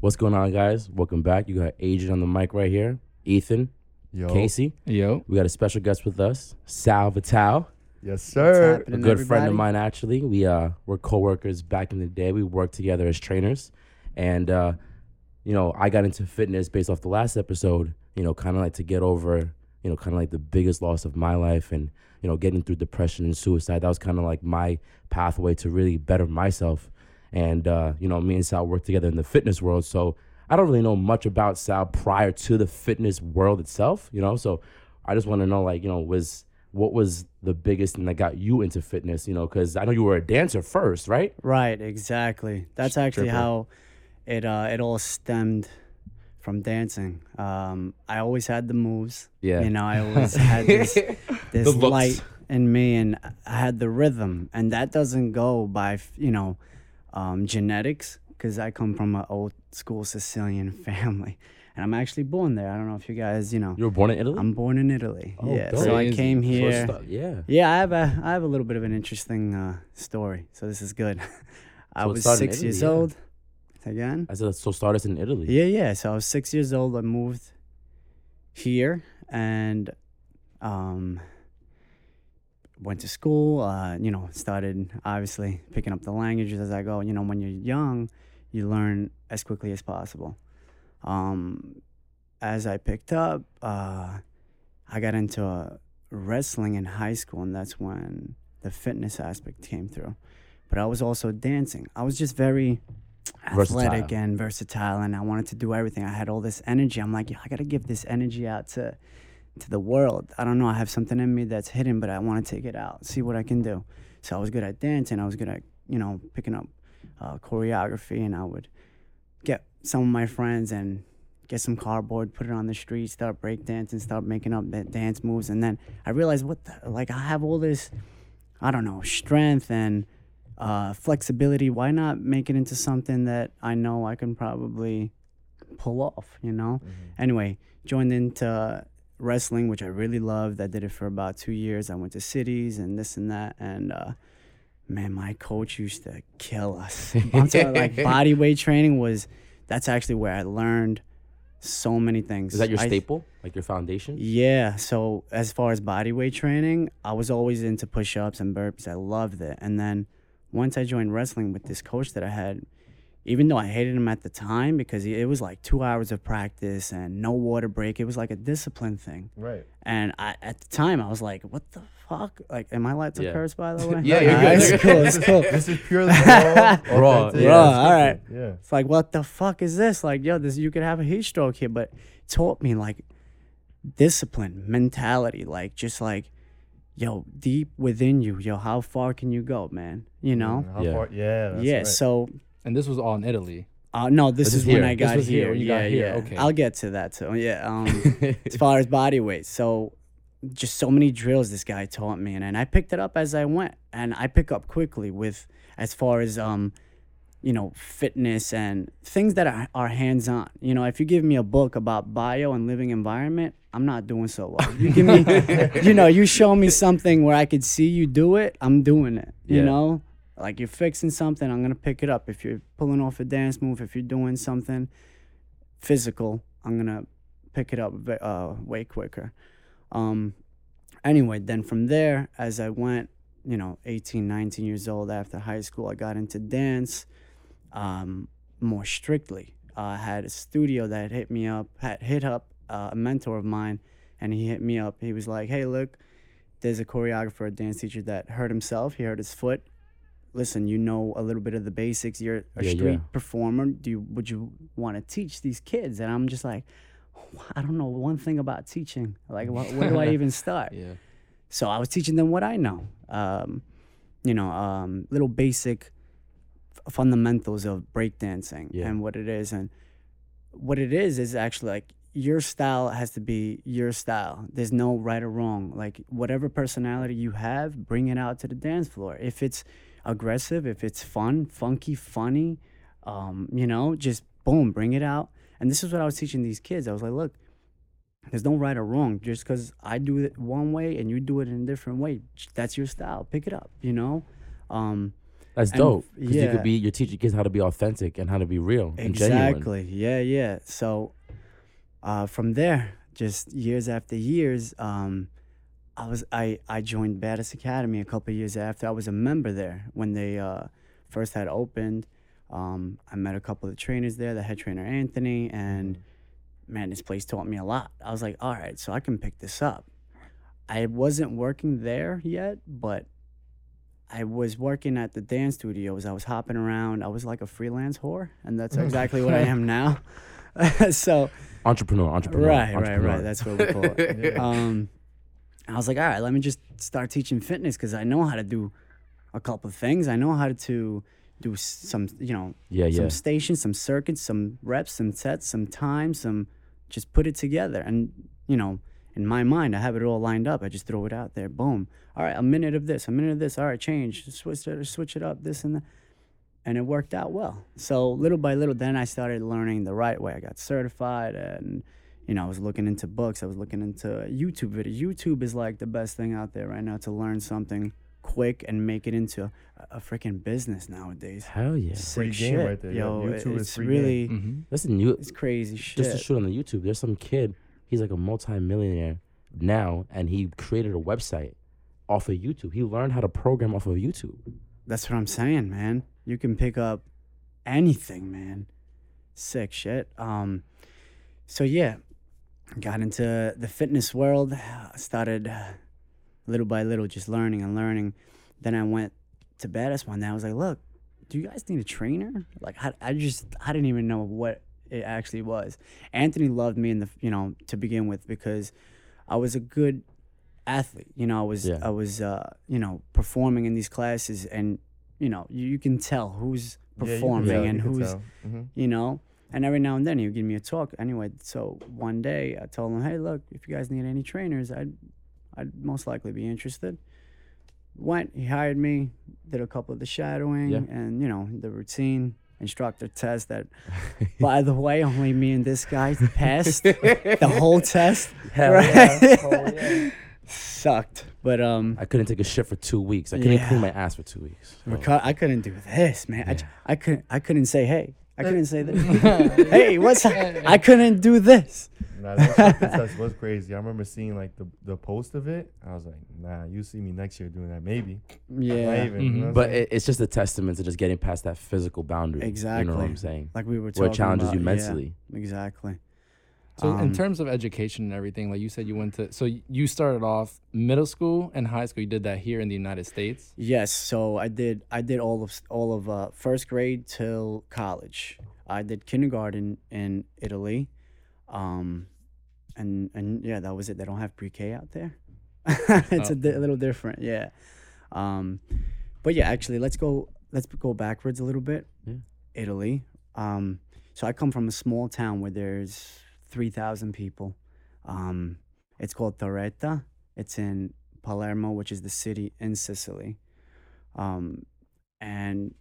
What's going on, guys? Welcome back. You got Agent on the mic right here. Ethan, Yo. Casey. Yo. We got a special guest with us, Sal Vital, Yes, sir. a happening, good friend of mine. Actually, we uh were coworkers back in the day. We worked together as trainers, and uh, you know, I got into fitness based off the last episode. You know, kind of like to get over, you know, kind of like the biggest loss of my life, and you know, getting through depression and suicide. That was kind of like my pathway to really better myself. And uh, you know, me and Sal worked together in the fitness world, so I don't really know much about Sal prior to the fitness world itself. You know, so I just want to know, like, you know, was what was the biggest thing that got you into fitness? You know, because I know you were a dancer first, right? Right, exactly. That's actually Triple. how it uh, it all stemmed from dancing. Um, I always had the moves. Yeah. You know, I always had this this light in me, and I had the rhythm, and that doesn't go by you know um, genetics because I come from an old school Sicilian family, and I'm actually born there. I don't know if you guys, you know, You were born in Italy. I'm born in Italy. Oh, yeah, dope. so I came here. yeah. Yeah, I have a I have a little bit of an interesting uh, story, so this is good. I So was six Italy, years yeah. old. Again? I said so. Started in Italy. Yeah, yeah. So I was six years old. I moved here and um, went to school. Uh, you know, started obviously picking up the languages as I go. You know, when you're young, you learn as quickly as possible. Um, as I picked up, uh, I got into uh, wrestling in high school, and that's when the fitness aspect came through. But I was also dancing. I was just very athletic Versatile. and versatile, and I wanted to do everything. I had all this energy. I'm like, yeah, I gotta give this energy out to to the world. I don't know. I have something in me that's hidden, but I want to take it out, see what I can do. So I was good at dancing. I was good at you know picking up uh, choreography, and I would get some of my friends and get some cardboard, put it on the street, start break dancing, start making up da- dance moves, and then I realized what the like I have all this, I don't know, strength and uh, flexibility. Why not make it into something that I know I can probably pull off? You know. Anyway, joined into wrestling, which I really loved. I did it for about two years. I went to cities and this and that, and uh, man, my coach used to kill us. I'm talking like body weight training was. That's actually where I learned so many things. Is that your I- staple? Like your foundation? yeah. So as far as body weight training, I was always into push ups and burpees. I loved it. And then once I joined wrestling with this coach that I had, even though I hated him at the time because it was like two hours of practice and no water break, it was like a discipline thing. Right. And I, at the time, I was like, "What the fuck? Like, am I allowed to Yeah. curse? By the way, Yeah, you're Nah, good, It's cool. It's cool. This is purely raw. Raw, yeah. Raw, all right. Yeah. It's like, what the fuck is this? Like, yo, this you could have a heat stroke here, but it taught me like discipline, mentality, like just like, yo, deep within you, yo, how far can you go, man? You know? Mm, How Yeah. far? Yeah. That's yeah. right. So, And this was all in Italy. uh, no, this, This is is when. I got was here here. yeah, got here, yeah. okay. I'll get to that too. Yeah. Um, as far as body weight, so just so many drills this guy taught me, and, and I picked it up as I went, and I pick up quickly with as far as um, you know, fitness and things that are, are hands on. You know, if you give me a book about bio and living environment, I'm not doing so well. You give me, you know, you show me something where I could see you do it, I'm doing it. You Yeah. know, like you're fixing something, I'm gonna pick it up. If you're pulling off a dance move, if you're doing something physical, I'm gonna pick it up uh, way quicker. Um, anyway, then from there, as I went, you know, 18, 19 years old after high school, I got into dance um, more strictly. Uh, I had a studio that hit me up, had hit up uh, a mentor of mine, and he hit me up. He was like, "Hey, look, there's a choreographer, a dance teacher that hurt himself. He hurt his foot. Listen, you know a little bit of the basics. You're a Yeah, street yeah. performer. Do you would you want to teach these kids?" And I'm just like, "I don't know one thing about teaching. Like, wh- where do I even start?" Yeah. So I was teaching them what I know, um, you know, um, little basic f- fundamentals of breakdancing Yeah. and what it is. And what it is is actually like your style has to be your style. There's no right or wrong. Like whatever personality you have, bring it out to the dance floor. If it's aggressive, if it's fun, funky, funny, um, you know, just boom, bring it out. And this is what I was teaching these kids. I was like, look, there's no right or wrong. Just because I do it one way and you do it in a different way, that's your style. Pick it up, you know? Um, That's dope. Because you could be you're teaching kids how to be authentic and how to be real and genuine. Exactly. Yeah, yeah. So uh, from there, just years after years, um, I was I I joined Badass Academy a couple years after. I was a member there when they uh, first had opened. Um, I met a couple of trainers there, the head trainer Anthony, and man, this place taught me a lot. I was like, all right, so I can pick this up. I wasn't working there yet, but I was working at the dance studios. I was hopping around. I was like a freelance whore, and that's exactly what I am now. so Entrepreneur, entrepreneur. right, right, entrepreneur. right. That's what we call it. um, I was like, all right, let me just start teaching fitness because I know how to do a couple of things. I know how to do some, you know, yeah, yeah. some stations, some circuits, some reps, some sets, some time, some just put it together. And, you know, in my mind, I have it all lined up. I just throw it out there. Boom. All right, a minute of this, a minute of this. All right, change, switch it, switch it up, this and that. And it worked out well. So little by little, then I started learning the right way. I got certified and, you know, I was looking into books. I was looking into YouTube videos. YouTube is like the best thing out there right now to learn something quick and make it into a, a freaking business nowadays. Hell yeah. Sick game shit. right there, yo. Yo, YouTube is it's free really Mm-hmm. Listen, you it's crazy shit. just to shoot on the YouTube. There's some kid. He's like a multi-millionaire now, and he created a website off of YouTube. He learned how to program off of YouTube. That's what I'm saying, man. You can pick up anything, man. Sick shit. Um, so yeah, got into the fitness world. Started uh, little by little, just learning and learning. Then I went to Badass one day. I was like, look, do you guys need a trainer? Like, I, I just I didn't even know what it actually was. Anthony loved me in the you know to begin with because I was a good athlete. You know, I was Yeah. I was uh, you know performing in these classes, and you know you, you can tell who's Yeah, you can performing and you who's tell. Mhm. you know. And every now and then he would give me a talk. Anyway, so one day I told him, "Hey, look, if you guys need any trainers, I'd I'd most likely be interested." Went, he hired me, did a couple of the shadowing Yeah. and you know the routine instructor test. That, by the way, only me and this guy passed the whole test. Hell right? yeah. Hell yeah. Sucked, but um, I couldn't take a shit for two weeks. I couldn't Yeah. clean my ass for two weeks. So, I couldn't do this, man. I, Yeah. j- I couldn't. I couldn't say, "Hey." I couldn't say this. hey, what's up? I couldn't do this. Nah, that instructor test was crazy. I remember seeing like the, the post of it. I was like, nah, you see me next year doing that, maybe. Not Yeah, even, you know mm-hmm. but it, it's just a testament to just getting past that physical boundary. Exactly. You know Exactly. what I'm saying? like we were Where talking it challenges about. you yeah, mentally. exactly. So in Um, terms of education and everything, like you said, you went to so you started off middle school and high school. You did that here in the United States. Yes, so I did. I did all of all of uh, first grade till college. I did kindergarten in Italy, um, and and yeah, that was it. They don't have pre-K out there. it's Oh. a, di- a little different, yeah. Um, but yeah, actually, let's go. Let's go backwards a little bit. Yeah. Italy. Um, so I come from a small town where there's three thousand people. Um, it's called Torretta. It's in Palermo, which is the city in Sicily. Um, and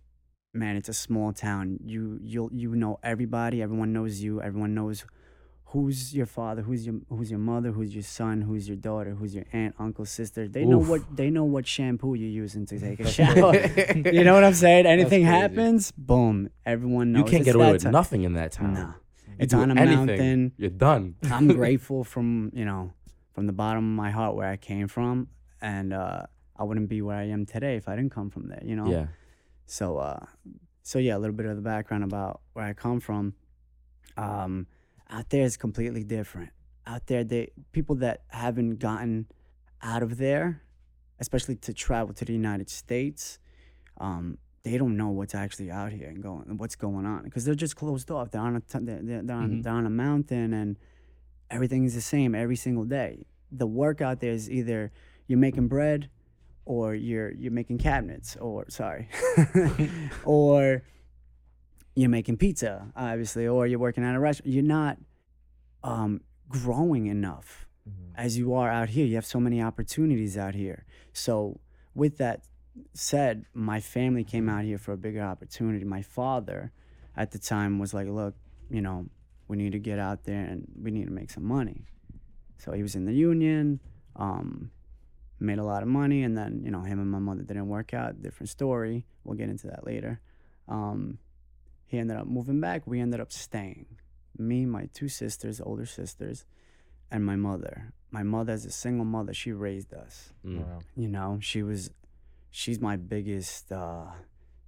man, it's a small town. You you'll you know everybody. Everyone knows you. Everyone knows who's your father, who's your who's your mother, who's your son, who's your daughter, who's your aunt, uncle, sister. They know what they know what shampoo you're using to take a shower. you know what I'm saying? Anything happens, boom, everyone knows. You can't It's get away with nothing in that town. No. It's on a anything, mountain. You're done. I'm grateful from you know from the bottom of my heart where I came from, and uh, I wouldn't be where I am today if I didn't come from there. You know. Yeah. So uh, so yeah, a little bit of the background about where I come from. Um, out there is completely different. Out there, they people that haven't gotten out of there, especially to travel to the United States, um, they don't know what's actually out here and going what's going on because they're just closed off. They're on a t- they're, they're, on, Mhm. they're on a mountain and everything is the same every single day. The work out there is either you're making bread or you're you're making cabinets or sorry or you're making pizza obviously or you're working at a restaurant you're not um, growing enough Mhm. as you are out here you have so many opportunities out here so with that said my family came out here for a bigger opportunity my father at the time was like look you know we need to get out there and we need to make some money so he was in the union um, made a lot of money, and then you know him and my mother didn't work out. Different story. We'll get into that later. Um, he ended up moving back. We ended up staying. Me, my two sisters, older sisters, and my mother. My mother, as a single mother, she raised us. Mm. Wow. You know, she was, she's my biggest uh,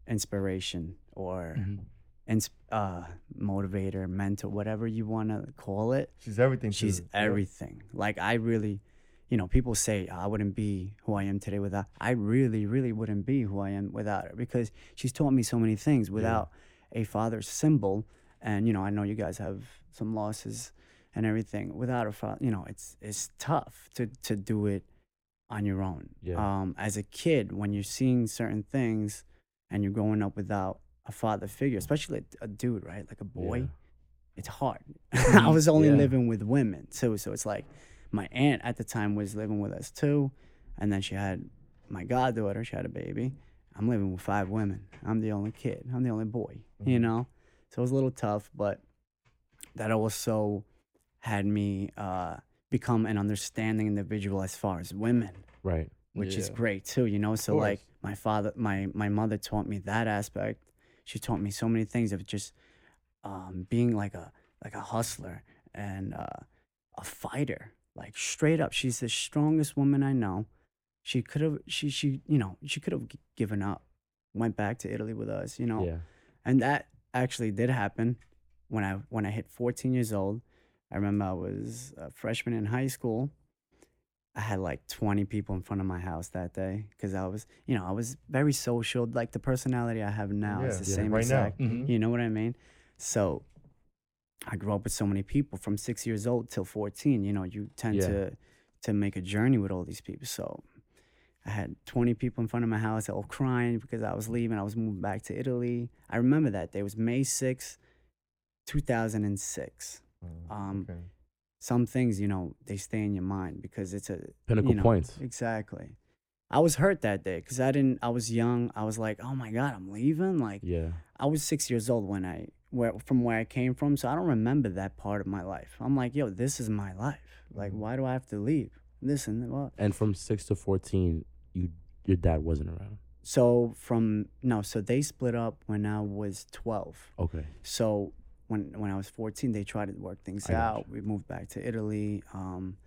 inspiration or Mhm. ins- uh, motivator, mentor, whatever you want to call it. She's everything. She's. Yeah. everything. Like I really, you know, people say I wouldn't be who I am today without. I really, really wouldn't be who I am without her because she's taught me so many things. Without a father's symbol, and you know, I know you guys have some losses and everything. Without a father, you know, it's it's tough to to do it on your own. Yeah. Um, as a kid, when you're seeing certain things and you're growing up without a father figure, especially a, a dude, right, like a boy Yeah. it's hard. I was only Yeah. living with women too, so it's like my aunt at the time was living with us too, and then she had my goddaughter. She had a baby. I'm living with five women. I'm the only kid. I'm the only boy. You Mhm. know, so it was a little tough, but that also had me uh, become an understanding individual as far as women Right. which is great too, you know. So like my father, my my mother taught me that aspect. She taught me so many things of just um, being like a like a hustler and uh, a fighter, like straight up. She's the strongest woman I know. She could have she she you know she could have g- given up, went back to Italy with us, you know, Yeah. and that actually did happen when I when I hit 14 years old. I remember I was a freshman in high school. I had like 20 people in front of my house that day because I was, you know, I was very social. Like the personality I have now is Yeah, the yeah, same right now. exact. Mhm. You know what I mean? So I grew up with so many people from six years old till 14. You know, you tend Yeah. to to make a journey with all these people. So I had 20 people in front of my house all crying because I was leaving. I was moving back to Italy. I remember that day. It was May 6, 2006. Oh, Um, okay. Some things, you know, they stay in your mind because it's a Pinnacle you know, points. Exactly. I was hurt that day because I didn't. I was young. I was like, oh my god, I'm leaving. Like Yeah. I was six years old when I where from where I came from, so I don't remember that part of my life. I'm like, yo, this is my life. Like, Mhm. why do I have to leave? This Listen, well, And from six to fourteen, you your dad wasn't around. so from no, so they split up when I was twelve. Okay. So when when I was 14, they tried to work things I out. We moved back to Italy. Um,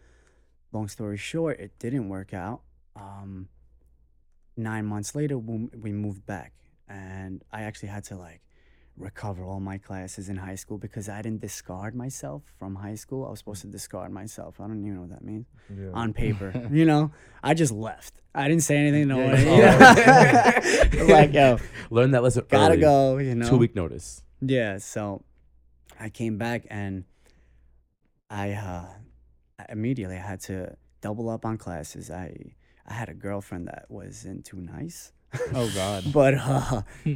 long story short, it didn't work out. Um, nine months later, we, we moved back, and I actually had to like recover all my classes in high school because I didn't discard myself from high school. I was supposed to discard myself. I don't even know what that means Yeah. on paper. you know, I just left. I didn't say anything. No Yeah, one. you- you like yo, Learn that lesson gotta early. go. You know, Two week notice. yeah, so I came back and I uh immediately I had to double up on classes. I I had a girlfriend that wasn't too nice. Oh God. But uh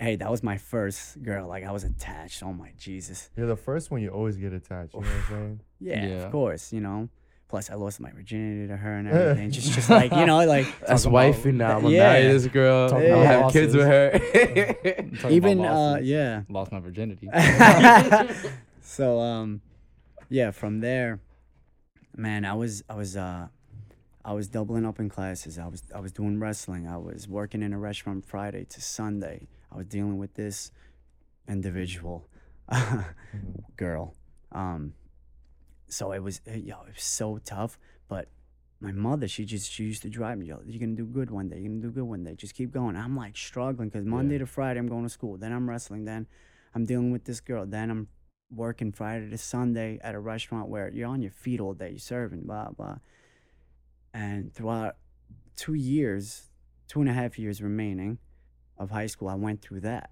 hey, that was my first girl. Like I was attached. Oh my Jesus. You're the first one. You always get attached. You know what I'm saying? Yeah, Yeah. of course, you know. Plus I lost my virginity to her and everything. just just like, you know, like That's Talking wifey about- now. I'm gonna Yeah. marry this girl. Talking I'm about gonna have kids with her. Talking about even uh yeah. lost my virginity. so um yeah from there man i was i was uh i was doubling up in classes i was i was doing wrestling i was working in a restaurant friday to sunday i was dealing with this individual girl um so it was uh, yo it was so tough but my mother she just she used to drive me yo you're gonna do good one day you're gonna do good one day just keep going. I'm like struggling because monday Yeah. to friday i'm going to school then i'm wrestling then i'm dealing with this girl then i'm working friday to sunday at a restaurant where you're on your feet all day you're serving blah blah. And throughout two years two and a half years remaining of high school i went through that.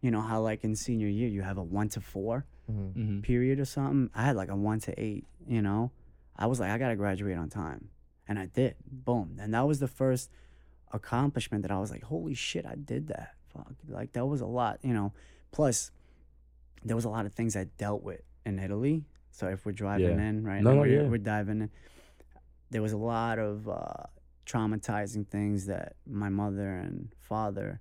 You know how like in senior year you have a one to four Mhm. hmm period or something, I had like a one to eight, you know? I was like, I gotta graduate on time. And I did. Boom. And that was the first accomplishment that I was like, holy shit, I did that. Fuck. Like that was a lot, you know. Plus, there was a lot of things I dealt with in Italy. So if we're driving Yeah. in, right no, we're, yeah. we're diving in. There was a lot of uh, traumatizing things that my mother and father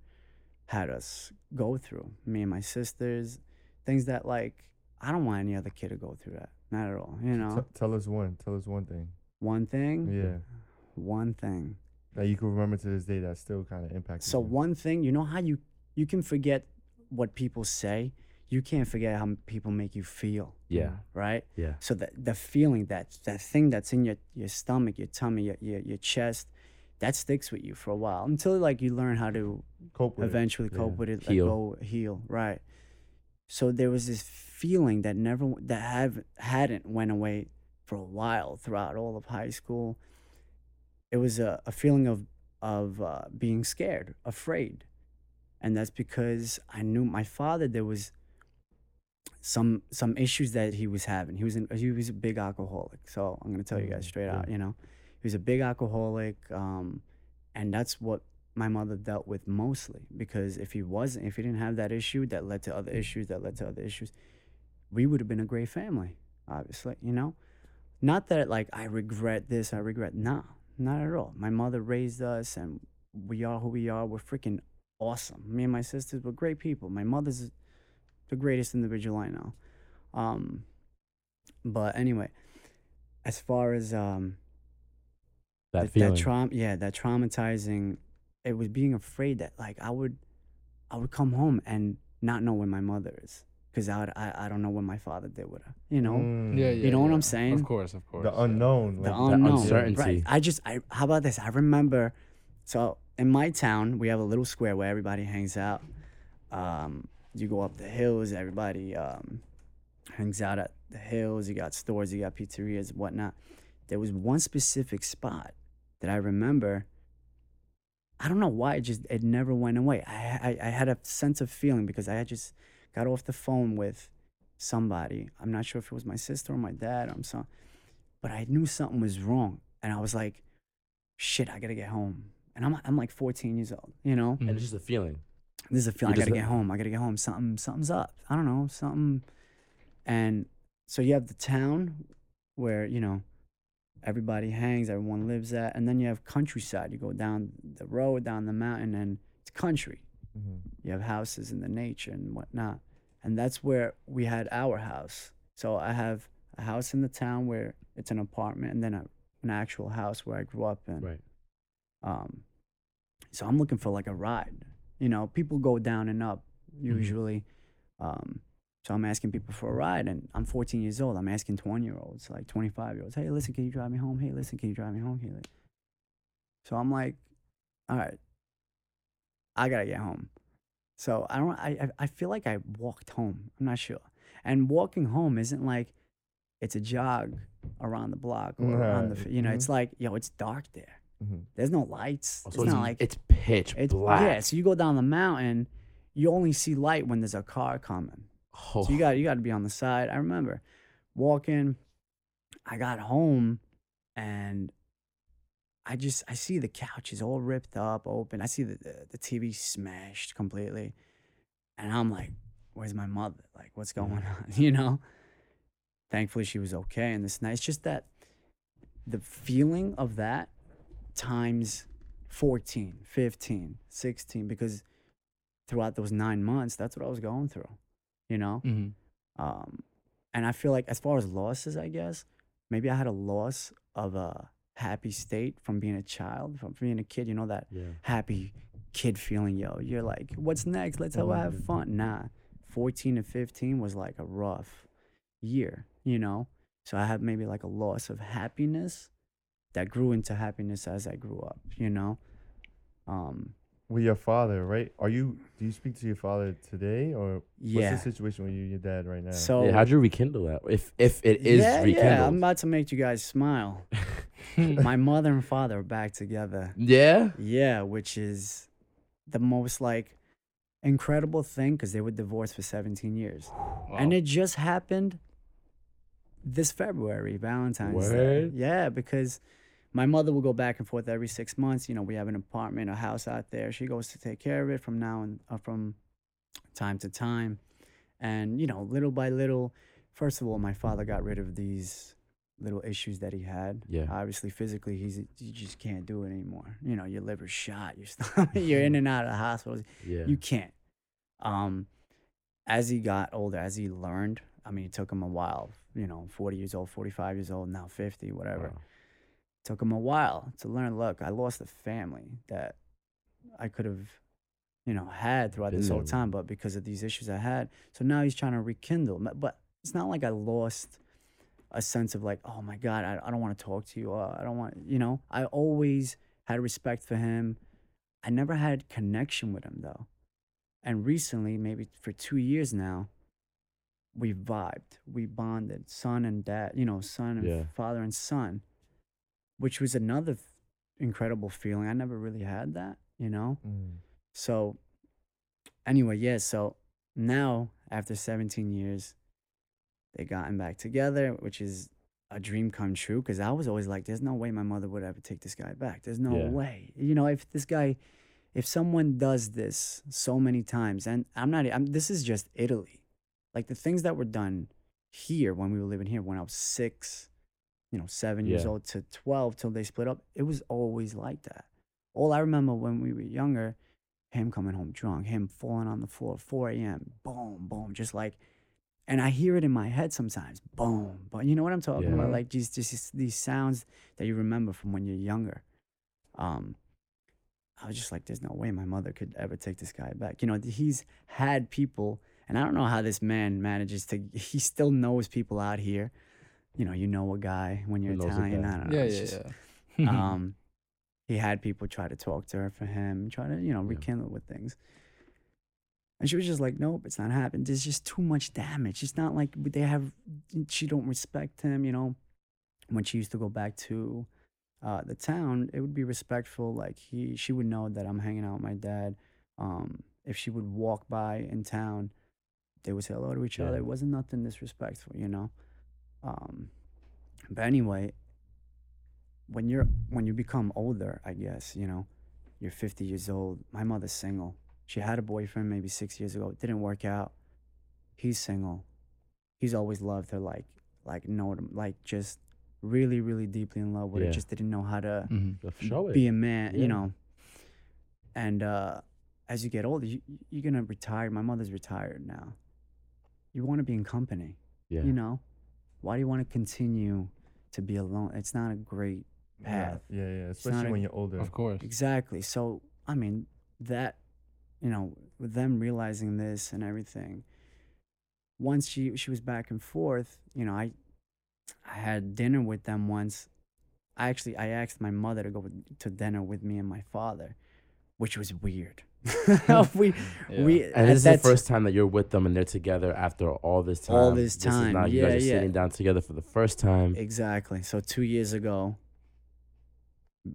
had us go through. Me and my sisters, things that like I don't want any other kid to go through that. Not at all. You know, T- tell us one. Tell us one thing. one thing. Yeah. one thing. that you can remember to this day that still kind of impacts. So one thing, you know how you you can forget what people say, you can't forget how people make you feel, Yeah. right? Yeah. So the the feeling that that thing that's in your your stomach, your tummy, your your, your chest, that sticks with you for a while until like you learn how to cope with it. eventually cope Yeah. with it, Heal. let go, heal, right? So there was this feeling that never that have hadn't went away for a while throughout all of high school. It was a, a feeling of of uh, being scared, afraid, and that's because I knew my father. There was some some issues that he was having. He was in, he was a big alcoholic. So I'm gonna tell you guys Mm, straight out. You know, he was a big alcoholic, um, and that's what my mother dealt with mostly. Because if he wasn't, if he didn't have that issue, that led to other issues, that led to other issues, we would have been a great family. Obviously, you know, not that like I regret this, I regret nah, not at all. My mother raised us, and we are who we are. We're freaking awesome. Me and my sisters were great people. My mother's the greatest individual I know. Um, but anyway, as far as um, That that, that trauma, yeah, that traumatizing. It was being afraid that like I would, I would come home and not know where my mother is because I, I I don't know what my father did with her. You know, Mm. Yeah, yeah. You know what I'm saying? Of course, of course. the yeah. unknown. the like, unknown, uncertainty. Right. I just I how about this? I remember, so in my town we have a little square where everybody hangs out. Um, you go up the hills, everybody um, hangs out at the hills. You got stores, you got pizzerias, whatnot. There was one specific spot that I remember. I don't know why it just it never went away. I, I I had a sense of feeling because I had just got off the phone with somebody. I'm not sure if it was my sister or my dad. I'm so, but I knew something was wrong, and I was like, "Shit, I gotta get home." And I'm I'm like 14 years old, you know. and mm-hmm. it's just a feeling. This is a feeling. I gotta get home. I gotta get home. Something something's up. I don't know something. And so you have the town where you know everybody hangs, everyone lives at, and then you have countryside. You go down the road, down the mountain, and it's country Mhm. you have houses in the nature and whatnot. And that's where we had our house. So I have a house in the town where it's an apartment and then a, an actual house where I grew up in. Right. Um, so I'm looking for like a ride. You know, people go down and up usually. Um, so I'm asking people for a ride, and I'm 14 years old. I'm asking 20 year olds, like 25 year olds, hey, listen, can you drive me home? Hey, listen, can you drive me home? You So I'm like, all right, I gotta get home. So I don't. I I- feel like I walked home. I'm not sure. And walking home isn't like it's a jog around the block or around the. Right, You know, mhm. it's like yo, it's dark there. Mhm. There's no lights. So it's it's, not like it's pitch it's black. yeah. So you go down the mountain, you only see light when there's a car coming. Oh, So you got you got to be on the side. I remember walking. I got home, and I just I see the couch is all ripped up, open. I see the the, the TV smashed completely, and I'm like, "Where's my mother? Like, what's going mm-hmm. on?" You know. Thankfully, she was okay, and this night. It's just that the feeling of that times 14, 15, 16, because throughout those nine months, that's what I was going through, you know? hmm Um, and I feel like, as far as losses, I guess, maybe I had a loss of a happy state from being a child, from being a kid, you know, that yeah. happy kid feeling, yo. You're like, what's next? Let's go have fun. Nah, 14 to 15 was like a rough year, you know? So I had maybe like a loss of happiness that grew into happiness as I grew up, you know? Um, With your father, right? Are you? Do you speak to your father today, or yeah. what's the situation with you and your dad right now? So yeah. How'd you rekindle that? If if it is yeah, rekindled. yeah, I'm about to make you guys smile. My mother and father are back together. yeah. Yeah, which is the most like incredible thing because they were divorced for 17 years. And it just happened this February, Valentine's Day. Yeah, because my mother will go back and forth every six months. You know, we have an apartment, a house out there. She goes to take care of it from now and uh, from time to time. And, you know, little by little, first of all, my father got rid of these little issues that he had. Yeah. Obviously, physically, he's you just can't do it anymore. You know, your liver's shot, your stomach, you're in and out of the hospital. Yeah. You can't. Um, as he got older, as he learned, I mean, it took him a while. You know, 40 years old, 45 years old, now 50, whatever. Wow. Took him a while to learn. Look, I lost a family that I could have, you know, had throughout Been this whole there. time, but because of these issues I had, so now he's trying to rekindle. But it's not like I lost a sense of like, oh my god, I, I don't want to talk to you. Uh, I don't want, you know. I always had respect for him. I never had connection with him though. And recently, maybe for two years now, we vibed, we bonded, son and dad, you know, son and Yeah. father and son, which was another f- incredible feeling. I never really had that, you know. Mm. So, anyway, yeah. So now, after 17 years, they gotten back together, which is a dream come true. Because I was always like, "There's no way my mother would ever take this guy back. There's no Yeah. way." You know, if this guy, if someone does this so many times, and I'm not, I'm, this is just Italy. Like the things that were done here when we were living here, when I was six, you know, seven years old to 12 till they split up, it was always like that. All I remember when we were younger, him coming home drunk, him falling on the floor, 4 a.m., boom, boom, just like, and I hear it in my head sometimes, boom, but you know what I'm talking about? Like these, just these sounds that you remember from when you're younger. Um, I was just like, there's no way my mother could ever take this guy back. You know, he's had people, and I don't know how this man manages to, he still knows people out here. You know, you know a guy when you're Who knows a Italian. I don't know. Yeah, it's yeah, just- yeah. um, he had people try to talk to her for him, try to, you know, Yeah. rekindle with things. And she was just like, nope, it's not happening. There's just too much damage. It's not like they have, she don't respect him, you know. When she used to go back to uh, the town, it would be respectful. Like he, she would know that I'm hanging out with my dad. Um, if she would walk by in town, they would say hello to each other. It wasn't nothing disrespectful, you know. Um, but anyway, when you're when you become older, I guess you know, you're 50 years old. My mother's single. She had a boyfriend maybe six years ago. It didn't work out. He's single. He's always loved her, like like know like just really really deeply in love with her. Just didn't know how to Mhm. Show it. be a man, Yeah. you know. And uh, as you get older, you, you're gonna retire. My mother's retired now. You want to be in company, yeah. you know. Why do you want to continue to be alone? It's not a great path. yeah, yeah. not Especially a- when you're older. Of course. Exactly. So I mean that, you know, with them realizing this and everything. Once she she was back and forth, you know, I I had dinner with them once. I actually I asked my mother to go to dinner with me and my father, which was weird. we Yeah. we And this is the first time that you're with them and they're together after all this time. All this is time. now you Yeah, guys are yeah. sitting down together for the first time. Exactly. So two years ago,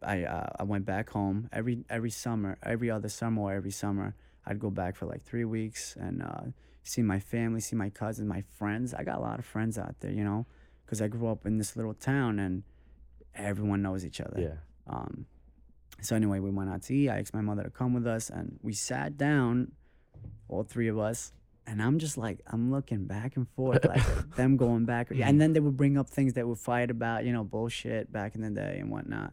I uh, I went back home every every summer, every other summer or every summer. I'd go back for like three weeks and uh, see my family, see my cousins, my friends. I got a lot of friends out there, you know, because I grew up in this little town and everyone knows each other. Yeah. Um, so anyway, we went out to eat. I asked my mother to come with us, and we sat down, all three of us. And I'm just like, I'm looking back and forth, like them going back, and mm-hmm. then they would bring up things that would fight about, you know, bullshit back in the day and whatnot.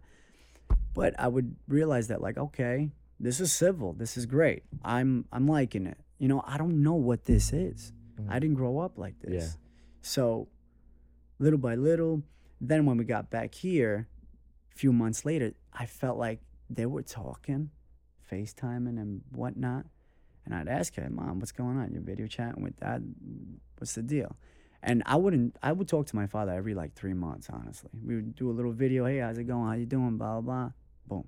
But I would realize that, like, okay, this is civil. This is great. I'm I'm liking it. You know, I don't know what this is. I mm-hmm. didn't grow up like this. Yeah. So, little by little, then when we got back here, a few months later, I felt like they were talking, FaceTiming and whatnot. And I'd ask her, Mom, what's going on? You're video chatting with dad? What's the deal? And I wouldn't, I would talk to my father every like three months, honestly. We would do a little video, hey, how's it going? How you doing? Blah, blah, blah. Boom.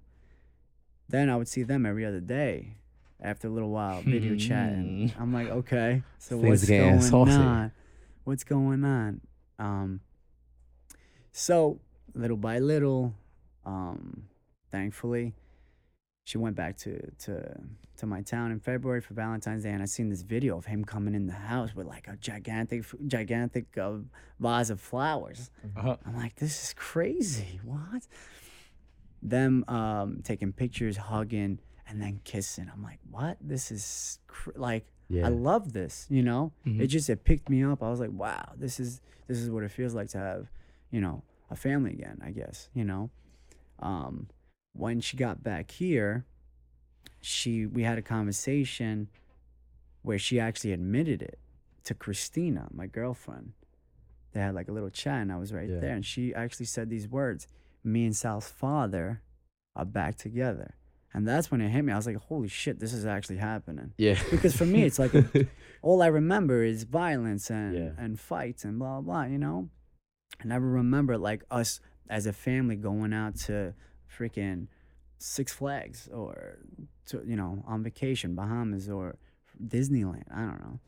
Then I would see them every other day. After a little while, video chatting. I'm like, okay, so Things what's going saucy. on? What's going on? Um, so little by little, um, thankfully, she went back to to to my town in February for Valentine's Day, and I seen this video of him coming in the house with like a gigantic gigantic uh, vase of flowers. Uh-huh. I'm like, this is crazy. What? Them um, taking pictures, hugging, and then kissing. I'm like, what? This is cr- like Yeah. I love this, you know? Mhm. It just it picked me up. I was like, wow, this is this is what it feels like to have, you know, a family again, I guess, you know. Um when she got back here, she we had a conversation where she actually admitted it to Christina, my girlfriend. They had like a little chat and I was right Yeah. there and she actually said these words, me and Sal's father are back together. And that's when it hit me. I was like, holy shit, this is actually happening. Yeah. Because for me, it's like all I remember is violence and Yeah. and fights and blah blah. You know, I never remember like us as a family going out to freaking Six Flags or to you know on vacation, Bahamas or Disneyland. I don't know,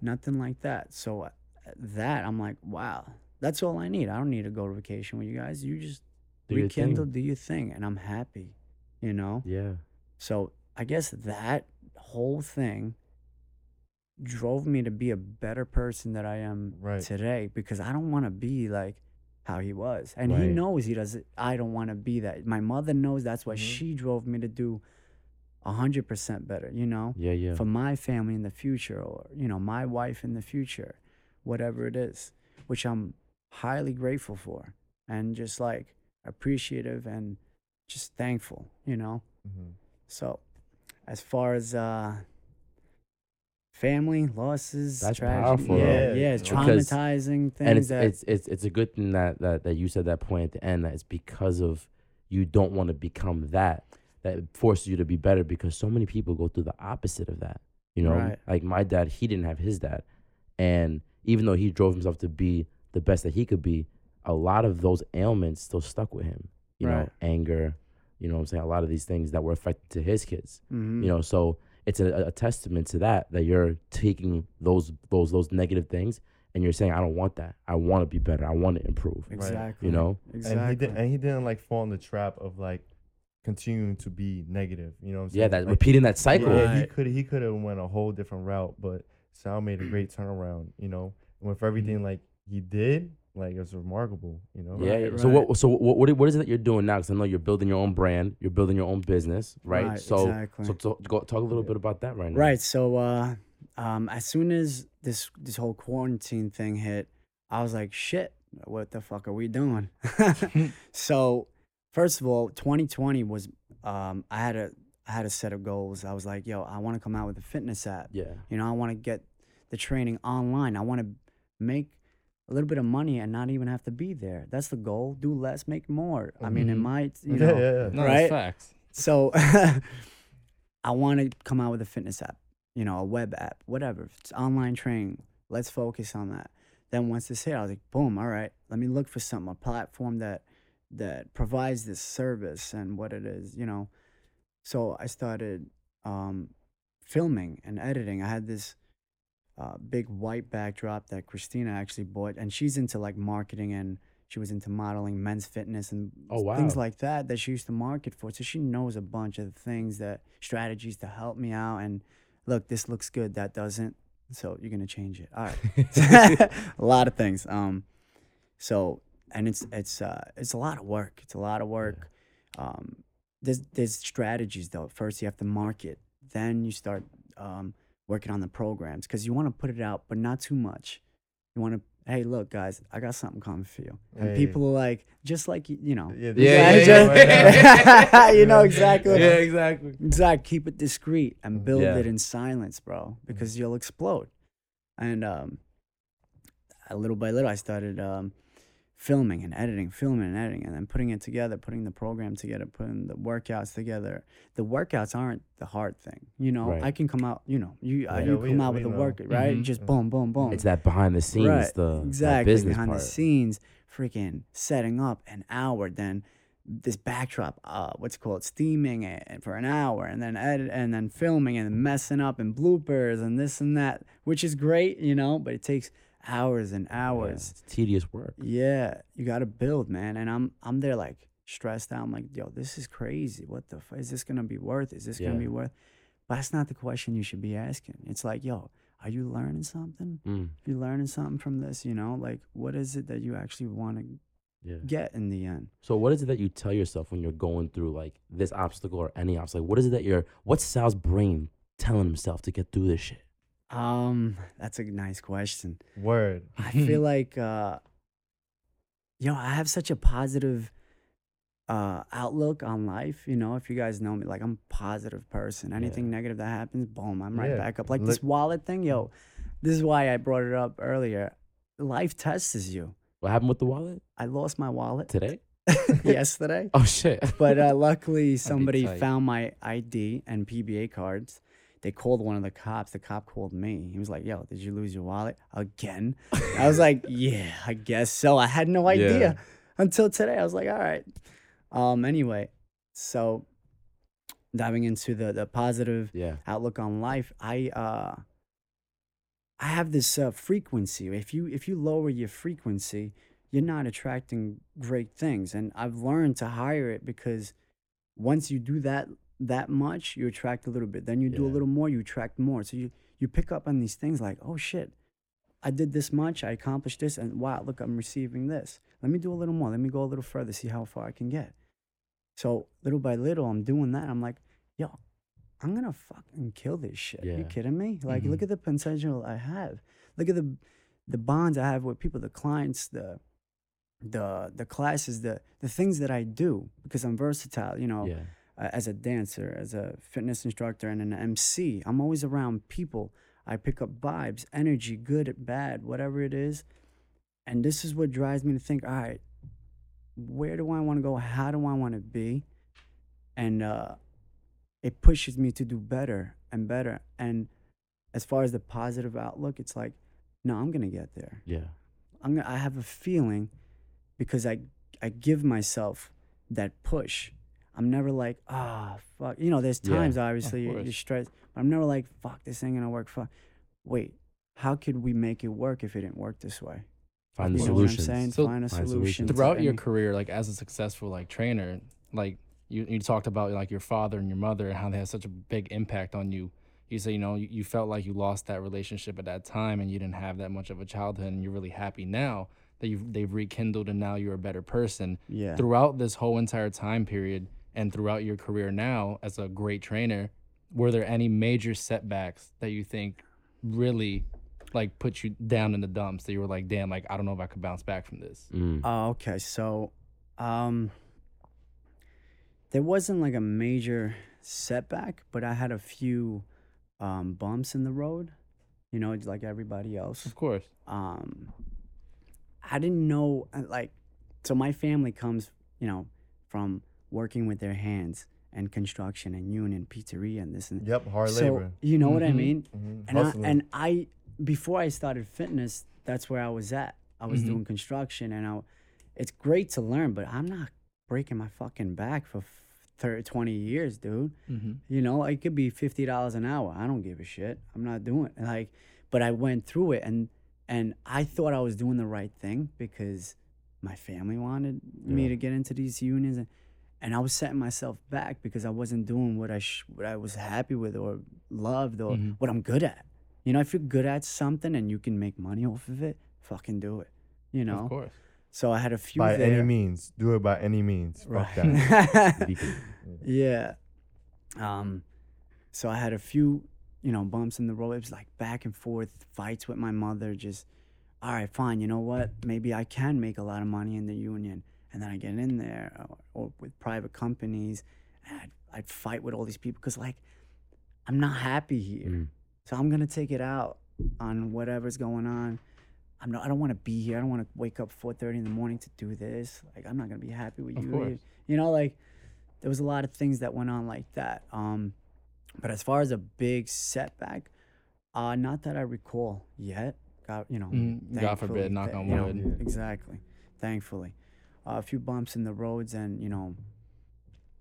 nothing like that. So uh, that I'm like, wow, that's all I need. I don't need to go to vacation with you guys. You just Do your rekindle, do your thing, and I'm happy. You know. Yeah. So I guess that whole thing drove me to be a better person that I am Right. today because I don't want to be like how he was. And he knows he doesn't I don't want to be that. My mother knows that's why Mhm. she drove me to do a hundred percent better, you know? Yeah. Yeah. For my family in the future or, you know, my wife in the future, whatever it is, which I'm highly grateful for and just like appreciative and just thankful, you know? Mhm. So, as far as uh, family losses, That's tragedy, powerful, yeah, though. yeah, Because- traumatizing things and it's, that it's it's it's a good thing that, that that you said that point at the end that it's because of you don't want to become that that forces you to be better because so many people go through the opposite of that you know Right. like my dad he didn't have his dad and even though he drove himself to be the best that he could be a lot of those ailments still stuck with him you know Right. anger you know what i'm saying a lot of these things that were affected to his kids you mm-hmm. know so it's a, a testament to that that you're taking those those those negative things and you're saying i don't want that i want to be better i want to improve exactly, you know exactly. And he did, and he didn't like fall in the trap of like continuing to be negative. You know what I'm saying? yeah that Like, repeating that cycle Yeah, he could he could have went a whole different route, but Sal made a great turnaround. You know, and with everything mm-hmm. like he did, like it was remarkable. You know. yeah, Right, yeah. so right. what so what what, what is it that you're doing now because i know you're building your own brand you're building your own business right, Right, so exactly. so to, go, talk a little bit about that right now Right. So, uh, um, as soon as this this whole quarantine thing hit, I was like, "Shit, what the fuck are we doing?" so, first of all, 2020 was um, I had a I had a set of goals. I was like, "Yo, I want to come out with a fitness app. yeah You know, I want to get the training online. I want to make a little bit of money and not even have to be there. That's the goal. Do less, make more. I mean, it might, you yeah, know, yeah, yeah. No, Right? that's facts. so I want to come out with a fitness app, you know, a web app, whatever. If it's online training, let's focus on that. Then once this hit, I was like, boom, all right, let me look for something, a platform that that provides this service and what it is, you know. So I started um, filming and editing. I had this uh, big white backdrop that Christina actually bought, and she's into like marketing and she was into modeling, men's fitness, and Oh, things like that that she used to market for. So she knows a bunch of things that strategies to help me out. And look, this looks good, that doesn't. So you're gonna change it. All right, a lot of things. Um, so and it's it's uh it's a lot of work. It's a lot of work. Um, there's there's strategies though. First you have to market, then you start um working on the programs because you want to put it out, but not too much. You want to, hey, look, guys, I got something coming for you. And Hey. people are like, just like you know, Yeah, Yeah, this yeah, is yeah, you know exactly. yeah exactly Exactly. Keep it discreet and build Yeah. it in silence, bro, because you'll explode. And um, little by little, I started um, filming and editing, filming and editing, and then putting it together, putting the program together, putting the workouts together. The workouts aren't the hard thing, you know. Right. I can come out, you know, you uh, Right. you Yeah, we- come out we with a know. work, right? Mhm. Just boom, boom, boom. it's that behind the scenes Right, the exactly business behind part the scenes freaking setting up an hour then this backdrop uh what's it called steaming it for an hour and then edit and then filming and messing up and bloopers and this and that which is great you know but it takes hours and Yeah, hours. it's tedious work. Yeah you got to build man and i'm i'm there like stressed out. I'm like yo this is crazy. What the fuck is this gonna be worth? Is this Yeah. gonna be worth? But that's not the question you should be asking. It's like yo are you learning something? Mm, you learning something from this you know? Like what is it that you actually want to yeah. get in the end? So what is it that you tell yourself when you're going through like this obstacle or any obstacle? What is it that you're what's Sal's brain telling himself to get through this shit? Um that's a nice question Word. i feel like uh you know i have such a positive uh outlook on life you know if you guys know me like i'm a positive person anything negative that happens boom i'm right Yeah, back up like this wallet thing yo this is why i brought it up earlier life tests you What happened with the wallet i lost my wallet today? yesterday. Oh shit. But uh, luckily, somebody found my ID and PBA cards. They called one of the cops. The cop called me. He was like, "Yo, did you lose your wallet again?" I was like, "Yeah, I guess so." I had no idea Yeah. until today. I was like, "All right." Um. Anyway, so diving into the the positive yeah. outlook on life i uh i have this uh, frequency if you if you lower your frequency you're not attracting great things and i've learned to hire it because once you do that that much you attract a little bit. Then you do a little more you attract more. So you you pick up on these things like oh shit. I did this much i accomplished this and wow look i'm receiving this. Let me do a little more. Let me go a little further see how far i can get. So little by little i'm doing that. I'm like yo i'm gonna fucking kill this shit. You kidding me? Like Mhm. look at the potential i have. Look at the the bonds i have with people the clients the the the classes the the things that i do because i'm versatile you know? Yeah. Uh, as a dancer, as a fitness instructor, and an MC. I'm always around people. I pick up vibes, energy, good, bad, whatever it is. And this is what drives me to think, all right, where do I want to go? How do I want to be? And uh, it pushes me to do better and better. And as far as the positive outlook, it's like, no, I'm gonna get there. Yeah. I'm gonna, I have a feeling because I I give myself that push. I'm never like, ah, fuck. You know, there's Yeah, times obviously you're, you're stressed, but I'm never like, fuck, this ain't gonna work. Fuck. Wait, how could we make it work if it didn't work this way? Find the you know what I'm solutions. saying? So- Find a Find solution. throughout your any- career like as a successful like trainer like you, you talked about like your father and your mother and how they had such a big impact on you you say you know you, you felt like you lost that relationship at that time and you didn't have that much of a childhood and you're really happy now that you've they've rekindled and now you're a better person yeah. throughout this whole entire time period and throughout your career now as a great trainer were there any major setbacks that you think really like put you down in the dumps that you were like damn like i don't know if i could bounce back from this Mm. Oh, okay. So, um, there wasn't like a major setback, but I had a few um, bumps in the road. You know, like everybody else. of course um i didn't know uh, like so my family comes you know from working with their hands and construction and union pizzeria and this and Yep, hard so labor. you know what i Mhm. mean Mhm. and I, and I before i started fitness that's where i was at i was Mhm. doing construction and i it's great to learn but i'm not breaking my fucking back for 30, 20 years dude mm-hmm. you know, it could be fifty dollars an hour. I don't give a shit. I'm not doing it. Like, but I went through it and and I thought I was doing the right thing because my family wanted me to get into these unions and and I was setting myself back because I wasn't doing what I sh- what I was happy with or loved or Mhm. what I'm good at. You know, if you're good at something and you can make money off of it, fucking do it. You know. of course So I had a few by there. any means, do it by any means. Fuck that. Right. Yeah. Um, so I had a few, you know, bumps in the road. It was like back and forth fights with my mother. Just, all right, fine. You know what? Maybe I can make a lot of money in the union, and then I get in there or, or with private companies, and I'd, I'd fight with all these people because like, I'm not happy here. Mm. So I'm gonna take it out on whatever's going on. I'm not. I don't want to be here. I don't want to wake up 4:30 in the morning to do this. Like I'm not gonna be happy with Of you. course. You, know, like there was a lot of things that went on like that. Um, but as far as a big setback, uh, not that I recall yet. God, you know, Mhm. God forbid, knock on you know, wood. Exactly. Thankfully, uh, a few bumps in the roads, and you know,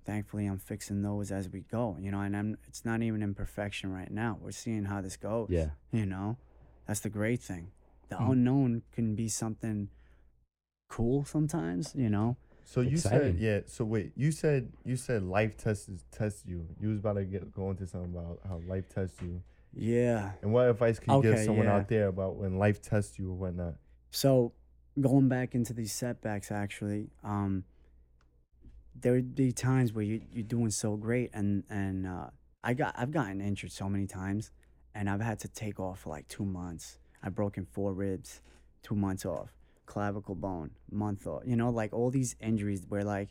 thankfully I'm fixing those as we go. You know, and I'm. It's not even in perfection right now. We're seeing how this goes. Yeah. You know, that's the great thing. The Mm. unknown can be something cool sometimes. You know. So you Exciting. said yeah. So wait, you said you said life tests test you. You was about to get go into something about how life tests you. Yeah. And what advice can you give someone yeah. out there about when life tests you or whatnot? So going back into these setbacks, actually, um, there would be times where you you're doing so great, and and uh, I got I've gotten injured so many times, and I've had to take off for like two months. I've broken four ribs, two months off, clavicle bone, month off. You know, like all these injuries where like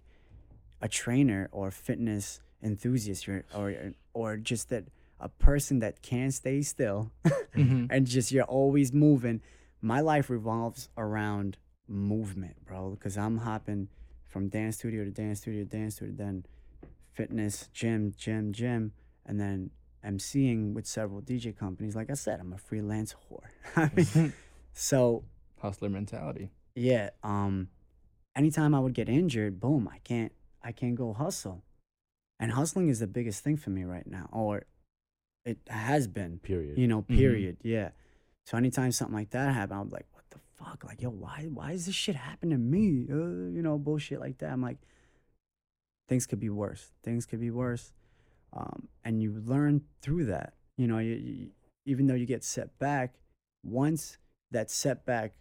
a trainer or fitness enthusiast or or, or just that a person that can't stay still Mhm. and just you're always moving. My life revolves around movement, bro, because I'm hopping from dance studio to dance studio to dance studio, then fitness, gym, gym, gym, and then emceeing with several DJ companies. Like I said, I'm a freelance whore. I mean, so Hustler mentality. yeah, um, anytime I would get injured, boom, I can't, I can't go hustle, and hustling is the biggest thing for me right now, or it has been Period. you know, Mhm. period. Yeah. So anytime something like that happened, I'm like, what the fuck? Like, yo, why why is this shit happening to me? Uh, you know, bullshit like that. I'm like, things could be worse. Things could be worse. Um, and you learn through that. You know, you, you, even though you get set back, once that setback,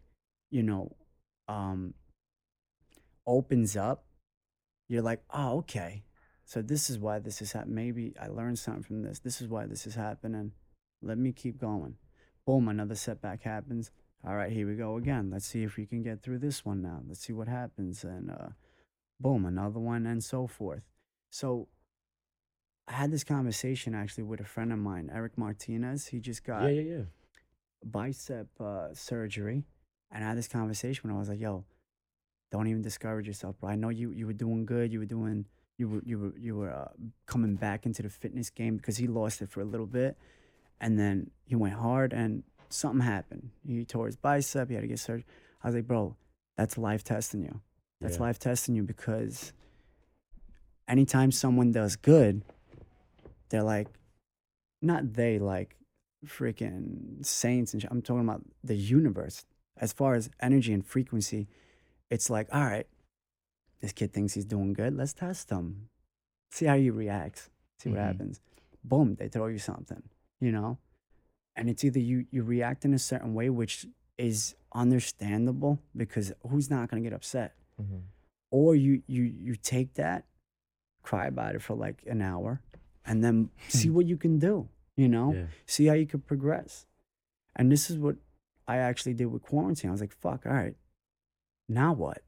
you know, um, opens up, you're like, oh, okay. So this is why this is happening. Maybe I learned something from this. This is why this is happening. Let me keep going. Boom, another setback happens. All right, here we go again. Let's see if we can get through this one now. Let's see what happens. And uh, boom, another one, and so forth. So I had this conversation actually with a friend of mine, Eric Martinez. He just got yeah, yeah, yeah. bicep uh, surgery, and I had this conversation when I was like, "Yo, don't even discourage yourself, bro. I know you you were doing good. You were doing you were you were you were uh, coming back into the fitness game because he lost it for a little bit, and then he went hard, and something happened. He tore his bicep. He had to get surgery. I was like, bro, that's life testing you. That's Yeah. life testing you because anytime someone does good, they're like, not they like freaking saints and sh- I'm talking about the universe. As far as energy and frequency, it's like, all right, this kid thinks he's doing good. Let's test him. See how he reacts. See what Mhm. happens. Boom, they throw you something, you know? And it's either you you react in a certain way, which is understandable because who's not gonna get upset? Mhm. or you you you take that cry about it for like an hour and then see what you can do you know Yeah. see how you could progress and this is what i actually did with quarantine i was like fuck all right now what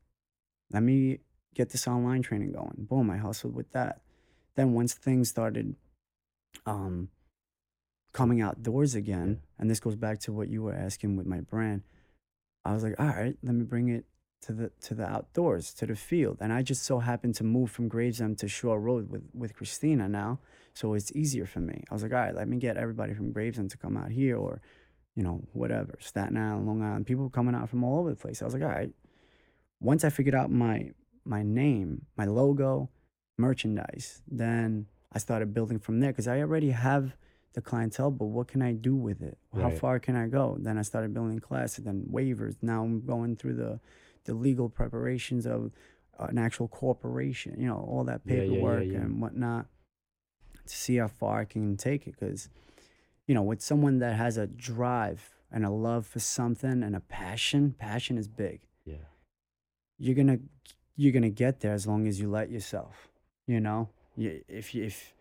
let me get this online training going boom i hustled with that then once things started um coming outdoors again and this goes back to what you were asking with my brand i was like all right let me bring it to the to the outdoors to the field. And i just so happened to move from gravesend to shore road with with christina now so it's easier for me. I was like all right let me get everybody from gravesend to come out here or you know whatever staten island long island people coming out from all over the place. I was like all right. Once i figured out my my name my logo merchandise then i started building from there because i already have the clientele but what can i do with it how Right. far can i go then i started building classes then waivers now i'm going through the the legal preparations of an actual corporation, you know, all that Yeah, yeah, yeah, paperwork yeah. and whatnot to see how far I can take it. Because, you know, with someone that has a drive and a love for something and a passion, passion is big. Yeah. You're gonna you're gonna get there as long as you let yourself. You know, you, if you if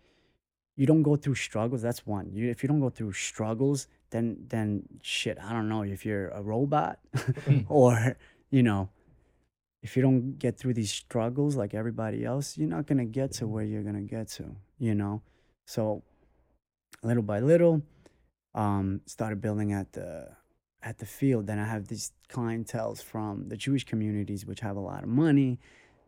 you don't go through struggles, that's one. You if you don't go through struggles, then then shit. I don't know if you're a robot or you know if you don't get through these struggles like everybody else, you're not gonna get to where you're gonna get to, you know. So little by little, um, started building at the at the field. Then I have these clientels from the Jewish communities, which have a lot of money.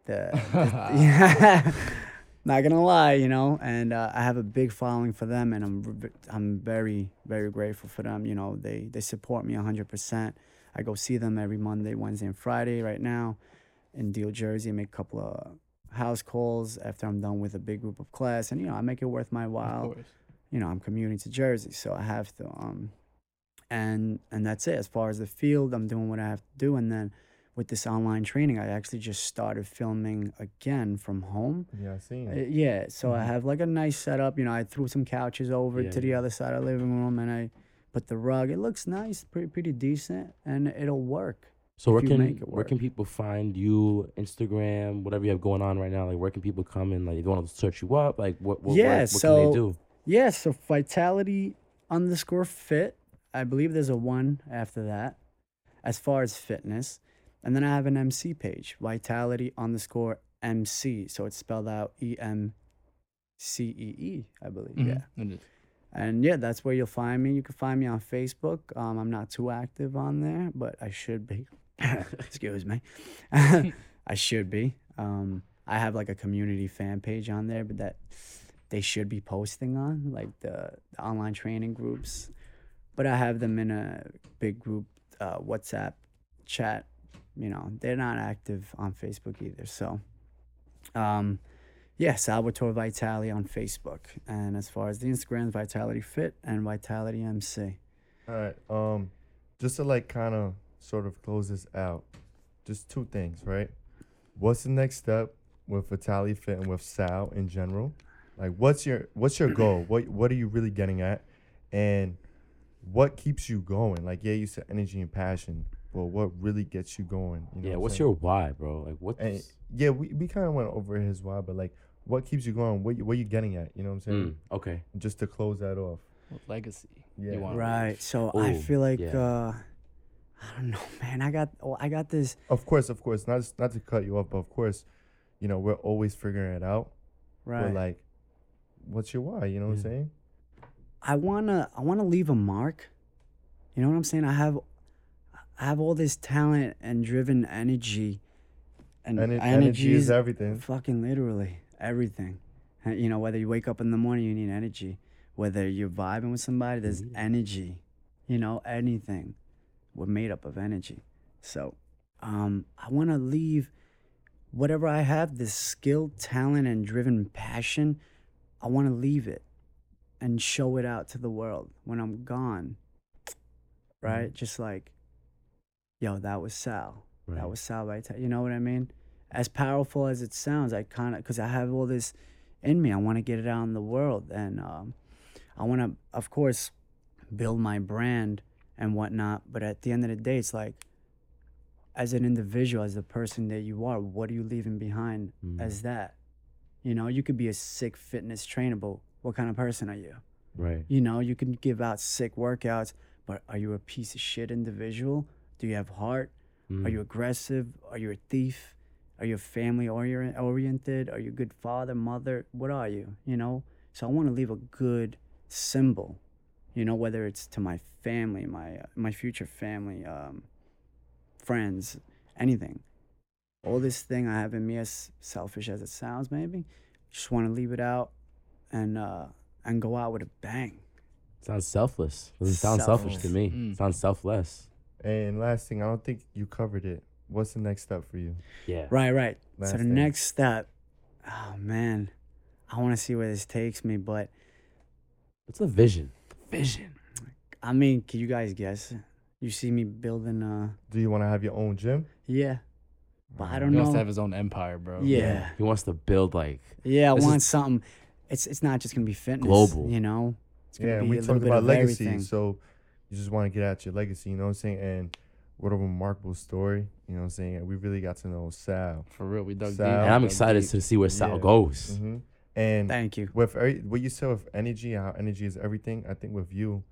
The, the- yeah, not gonna lie, you know, and uh, I have a big following for them, and I'm I'm very very grateful for them. You know, they they support me hundred percent. I go see them every Monday, Wednesday, and Friday right now in Deal Jersey. I make a couple of house calls after I'm done with a big group of class, and you know I make it worth my while. Of course. You know I'm commuting to Jersey, so I have to. Um, and and that's it. As far as the field, I'm doing what I have to do, and then with this online training, I actually just started filming again from home. Yeah, I seen Uh, it. yeah, so I Mhm. have like a nice setup. You know, I threw some couches over Yeah, to the other side of the living room, and I put the rug. It looks nice, pretty pretty decent, and it'll work. So where can where can people find you? Instagram, whatever you have going on right now. Like where can people come and like if you want to search you up? Like what what, Yeah, what, what so- can they do? Yeah, so vitality underscore fit. I believe there's a one after that, as far as fitness, and then I have an MC page, vitality underscore MC. So it's spelled out E M C E E, I believe. Mhm. Yeah. And yeah, that's where you'll find me. You can find me on Facebook. Um, I'm not too active on there, but I should be. Excuse me. I should be. Um, I have like a community fan page on there, but that they should be posting on, like the, the online training groups. But I have them in a big group uh, WhatsApp chat. You know, they're not active on Facebook either. So, um, yeah, Salvatore Vitali on Facebook. And as far as the Instagram, Vitality Fit and Vitality MC. All right. Um, just to like kind of sort of close this out, just two things, right? What's the next step with Vitality Fit and with Sal in general? Like, what's your what's your goal? What what are you really getting at? And what keeps you going? Like, yeah, you said energy and passion, but what really gets you going? You know yeah, what what's your why, bro? Like, what's And yeah, we, we kind of went over his why, but like, what keeps you going? What you, what you getting at? You know what I'm saying? Mm, okay. Just to close that off. What legacy Yeah. you want? Right. So I feel like yeah. uh I don't know, man. I got oh, I got this Of course, of course, not not to cut you off, but of course, you know we're always figuring it out. right. But like, what's your why? You know what I'm saying? I wanna I wanna leave a mark. You know what I'm saying? I have I have all this talent and driven energy, and And energy, is everything. fucking literally everything. You know, whether you wake up in the morning, you need energy. Whether you're vibing with somebody, there's Mhm. energy. You know, anything. We're made up of energy. So, um, I want to leave whatever I have, this skill, talent, and driven passion. I want to leave it and show it out to the world when I'm gone. Right? Just like, yo, that was Sal. Right. That was Sal right You know what I mean? As powerful as it sounds, I kind of, because I have all this in me. I want to get it out in the world. And um, I want to, of course, build my brand and whatnot. But at the end of the day, it's like, as an individual, as the person that you are, what are you leaving behind Mm. as that? You know, you could be a sick fitness trainer, but what kind of person are you? right. You know, you can give out sick workouts, but are you a piece of shit individual? Do you have heart? Are Mm. you aggressive? Are you a thief? Are you family ori- oriented? Are you a good father, mother? What are you? You know? So I want to leave a good symbol, you know, whether it's to my family, my uh, my future family, um, friends, anything. All this thing I have in me, as selfish as it sounds, maybe, just want to leave it out and uh, and go out with a bang. Sounds selfless. Doesn't sound selfish to me. Mm. Sounds selfless. And last thing, I don't think you covered it. What's the next step for you? Yeah. Right, right. Last so the thing. next step, oh man, I want to see where this takes me. But What's the vision? Vision. I mean, can you guys guess? You see me building, uh, Do you want to have your own gym? yeah, but I He don't wants know. He wants to have his own empire, bro. yeah, He wants to build like yeah. I want something. It's it's not just gonna be fitness. Global. you know. It's gonna Yeah, be and we a little talked bit about of legacy, everything. so you just want to get at your legacy. You know what I'm saying? And what a remarkable story. You know what I'm saying? And we really got to know Sal. For real, we dug deep. Sal. and I'm excited deep. to see where Sal Yeah. goes. hmm And Thank you. with every, what you said with energy, how energy is everything. I think with you,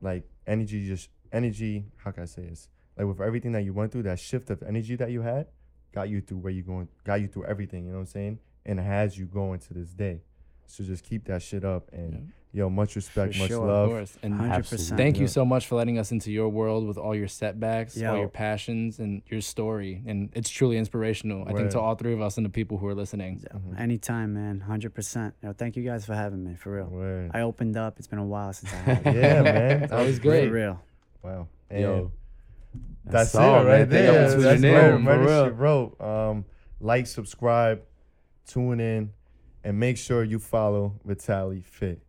like energy, just energy. How can I say this? Like with everything that you went through, that shift of energy that you had, got you through where you going, got you through everything. You know what I'm saying? And has you going to this day. So just keep that shit up. And yo, much respect, For much sure. Of love. course. And 100%. thank you so much for letting us into your world with all your setbacks, all your passions, and your story. And it's truly inspirational. I think to all three of us and the people who are listening. Mhm. Anytime, man. Hundred percent. You know, thank you guys for having me. For real. Word. I opened up. It's been a while since I had. yeah, man. That was great. For real. Wow. And Yo. that's, it all, man. right Thank there. y'all for That's tuning in, dope, for man. This real. shit wrote. Um, like, subscribe, tune in, and make sure you follow Vitali Fit.